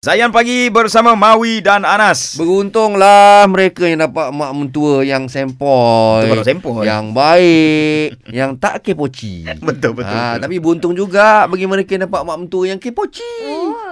Zayan pagi bersama Mawi dan Anas. Beruntunglah mereka yang dapat mak mentua yang sempoi. Betul sempoi. Yang baik. yang tak kepoci. Betul, betul, Ha, betul. Tapi beruntung juga bagi mereka yang dapat mak mentua yang kepoci.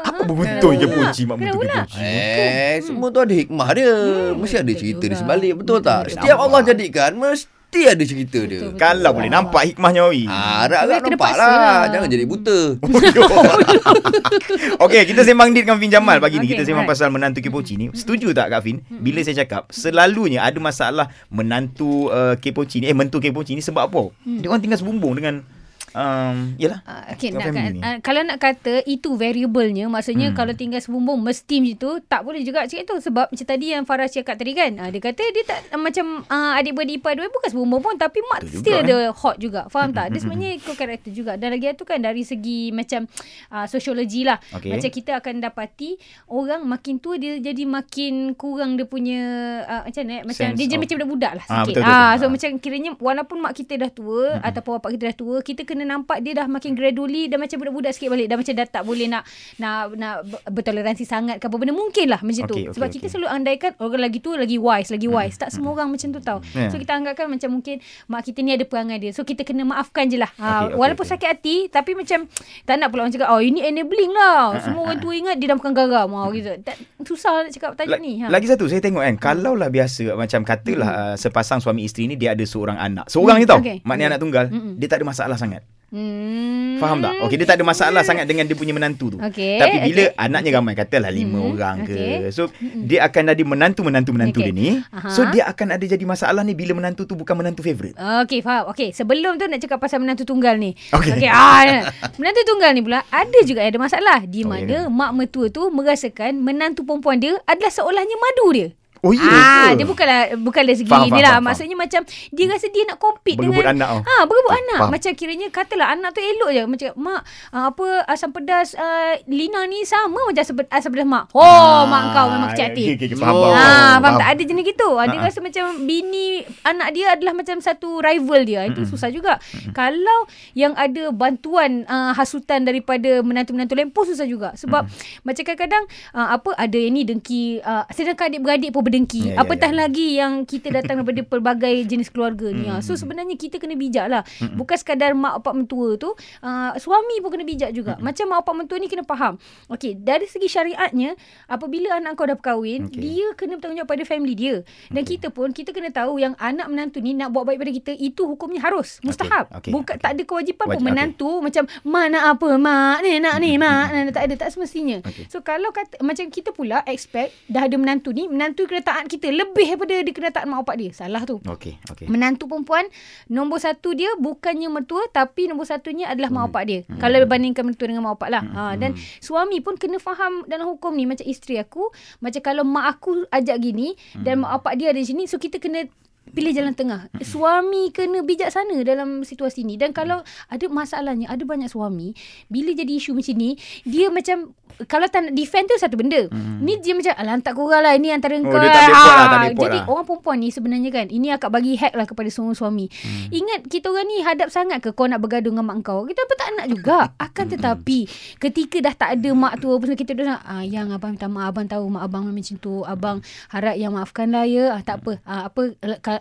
Apa betul je poci mak Kena betul ulang. poci. Eh, semua tu ada hikmah dia. Mesti ada cerita juga. di sebalik. Betul Betul, tak? betul. Setiap Allah jadikan mesti ada cerita dia. Betul, betul. Kalau boleh nampak hikmahnya Mawi. Ah, harap-harap nampak lah. lah. Jangan jadi buta. Okey, kita sembang dit dengan Fin Jamal pagi ni. Okey, Kita sembang alright. pasal menantu kepoci ni. Setuju tak Kak Fin? Bila saya cakap selalunya ada masalah menantu uh, kepoci ni, eh mentu kepoci ni sebab apa? Dia orang tinggal sebumbung dengan um, yalah. Uh, okay, nak, family ni. uh, kalau nak kata itu variabelnya maksudnya Hmm. hmm. kalau tinggal sebumbung mesti macam tu tak boleh juga cakap tu sebab macam tadi yang Farah cakap tadi kan uh, dia kata dia tak uh, macam uh, adik-beradik ipar dia bukan sebumbung pun tapi mak Betul still juga, ada hot juga faham tak dia sebenarnya ikut karakter juga dan lagi tu kan dari segi macam uh, sosiologi lah Okey. macam kita akan dapati orang makin tua dia jadi makin kurang dia punya uh, macam mana eh? macam Sense dia jadi of- macam budak-budak lah Ah, sikit betul, betul, ah, betul. so Ah. macam kiranya walaupun mak kita dah tua mm-hmm. ataupun bapak kita dah tua kita kena nampak dia dah makin gradually dah macam budak-budak sikit balik. Dah macam dah tak boleh nak nak nak ber- bertoleransi sangat ke apa benda. Mungkin lah macam tu. Okey, okey, sebab okey. kita selalu andaikan orang lagi tua lagi wise lagi wise. Tak semua orang macam tu tau. Yeah. so kita anggapkan macam mungkin mak kita ni ada perangai dia. So kita kena maafkan je lah. Okey, ha, okey, walaupun okey. sakit hati tapi macam tak nak pula orang cakap oh ini enabling lah. Semua orang tua ingat dia dah makan garam. Oh, gitu. Tak, susah nak cakap tajuk La- ni ha. Lagi satu saya tengok kan Kalau lah biasa Macam katalah uh, Sepasang suami isteri ni Dia ada seorang anak. Seorang Hmm, ni tau okey. Maknanya Okey. anak tunggal. Mm-mm. Dia tak ada masalah sangat hmm. Faham tak? Okey, dia tak ada masalah sangat dengan dia punya menantu tu. Okey, Tapi bila okey. anaknya ramai, katalah lima Mm, orang ke. okey. So, dia akan ada menantu-menantu-menantu Okey. dia ni. Aha. So, dia akan ada jadi masalah ni bila menantu tu bukan menantu favourite. Okey, faham. Okey, sebelum tu nak cakap pasal menantu tunggal ni. Okey. Okey, ah, menantu tunggal ni pula ada juga ada masalah di mana ya ke? mak mertua tu merasakan menantu perempuan dia adalah seolahnya madu dia. Oh, ya ah, ke? dia bukanlah bukan dari segi Faham, ni faham, lah. faham, Maksudnya macam dia rasa dia nak compete Berebut dengan anak. Ha, berebut anak. Faham. Macam kiranya katalah anak tu elok je macam mak uh, apa asam pedas uh, Lina ni sama macam asam, pedas- asam pedas mak. Oh, Ah, mak kau memang kecil hati. okey, okey, Faham, Oh. faham. Ah, faham faham. tak? Ada jenis gitu. Ah, Dia Ha-ha. rasa macam bini anak dia adalah macam satu rival dia. Itu susah juga. Kalau yang ada bantuan uh, hasutan daripada menantu-menantu lain pun susah juga. Sebab macam kadang-kadang uh, apa ada yang ni dengki uh, sedangkan adik-beradik pun berdengki. Ya, ya, Apatah ya. lagi yang kita datang daripada pelbagai jenis keluarga ni. ah. So sebenarnya kita kena bijak lah. Bukan sekadar mak bapak mentua tu, uh, suami pun kena bijak juga. Macam mak bapak mentua ni kena faham. Okey, dari segi syariatnya, apabila anak kau dah berkahwin, Okey. dia kena bertanggungjawab pada family dia. Dan kita pun kita kena tahu yang anak menantu ni nak buat baik pada kita itu hukumnya harus, mustahab. okey, Bukan okey. tak ada kewajipan Wajib, pun menantu macam mak nak apa, mak ni nak ni, mak nah, tak ada tak semestinya. Okey. So kalau kata macam kita pula expect dah ada menantu ni, menantu kena taat kita lebih daripada dia kena taat mak bapak dia. Salah tu. Okey, okey. Menantu perempuan Nombor satu dia Bukannya mertua Tapi nombor satunya Adalah mak bapak dia Hmm. Kalau bandingkan mertua Dengan mak bapak lah ha, Dan suami pun Kena faham Dalam hukum ni Macam isteri aku Macam kalau mak aku Ajak gini Hmm. Dan mak bapak dia ada sini So kita kena Pilih jalan tengah Suami kena bijaksana Dalam situasi ni Dan kalau Ada masalahnya Ada banyak suami Bila jadi isu macam ni Dia macam Kalau tak nak defend tu Satu benda Ni dia macam Alah tak korang lah Ini antara Hmm. Oh, kau dia tak pot lah, tak boleh pot Jadi lah. orang perempuan ni sebenarnya kan ini akak bagi hack lah kepada semua suami. Hmm. Ingat kita orang ni hadap sangat ke kau nak bergaduh dengan mak kau? Kita pun tak nak juga. Akan tetapi ketika dah tak ada mak tu apa kita dah ah yang abang minta maaf abang tahu mak abang memang macam tu. Abang harap yang maafkan lah ya. Ah, tak apa. Ah, apa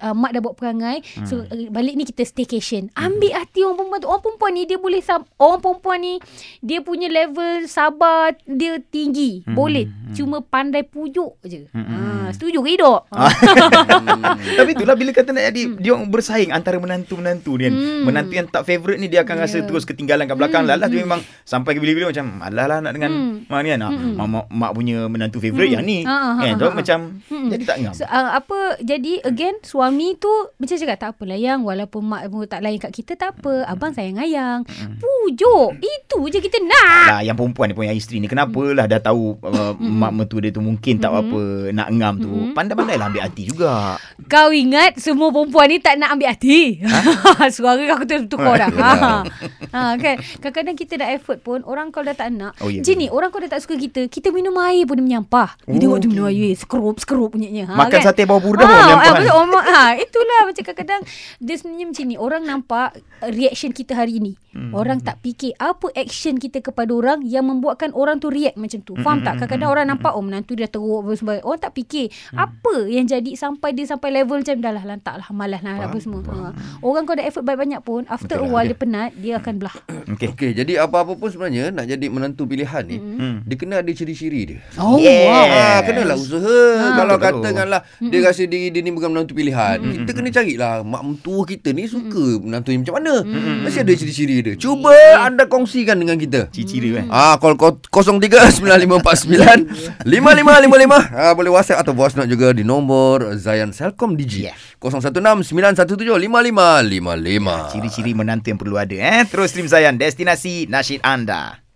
ah, mak dah buat perangai. So eh, balik ni kita staycation. Ambil hati orang perempuan tu. Orang perempuan ni dia boleh orang perempuan ni dia punya level sabar dia tinggi. Boleh. Cuma pandai pujuk je. Ah, setuju ke hidup? Ah. Tapi itulah bila kata nak jadi dia orang bersaing antara menantu-menantu ni kan. Hmm. Menantu yang tak favourite ni dia akan rasa Ya. terus ketinggalan kat belakang. Hmm, Lalas dia memang sampai ke bila-bila macam alah lah nak dengan Hmm. mak ni kan. Ah, Mak, mak, mak punya menantu favourite Hmm. yang ni. Ha, ha, Kan? ha, So, ha. macam Hmm. jadi tak ngam. So, uh, apa jadi again suami tu macam cakap tak apalah yang walaupun mak pun tak layan kat kita tak apa abang sayang ayang pujuk itu je kita nak Lah yang perempuan ni pun yang isteri ni kenapalah dah tahu uh, mak mertua dia tu mungkin tak apa nak ngam tu. Pandai-pandai lah ambil hati juga. kau ingat semua perempuan ni tak nak ambil hati suara aku tu tukar dah ha. ha kan kadang-kadang kita dah effort pun orang kalau dah tak nak Oh, ya. macam ni orang kalau dah tak suka kita kita minum air pun dia menyampah Oh, dia tengok dia minum air skrup skrup punyanya ha, Makan sate bawah burdah pun Ah, menyampah. ah. Orang, ha, itulah macam kadang-kadang dia sebenarnya macam ni. Orang nampak reaction kita hari ini. Hmm. Orang tak fikir apa action kita kepada orang yang membuatkan orang tu react macam tu. Faham tak? Kadang-kadang orang nampak oh menantu dia teruk apa semua. Orang tak fikir apa yang jadi sampai dia sampai level macam dah lah lantak lah malas lah apa semua. Ha. Orang kau dah effort banyak-banyak pun after Betul a lah, while dia. dia penat dia akan belah. Okey. Okey, jadi apa-apa pun sebenarnya nak jadi menantu pilihan ni, Hmm. dia kena ada ciri-ciri dia. Oh, Yeah. wow. Ah, kenalah usaha. Kalau Betul. katakanlah dia rasa diri dia ni bukan menantu pilihan, kita kena carilah mak mentua kita ni suka menantu yang macam mana. Mesti ada ciri-ciri dia. Cuba anda kongsikan dengan kita. Ciri-ciri eh. Ah, call ko- 039549 5555. Ah, boleh WhatsApp atau voice note juga di nombor Zayan Selcom Digi. Yeah. 0169175555. Ciri-ciri menantu yang perlu ada eh. Terus stream Zayan destinasi nasyid anda.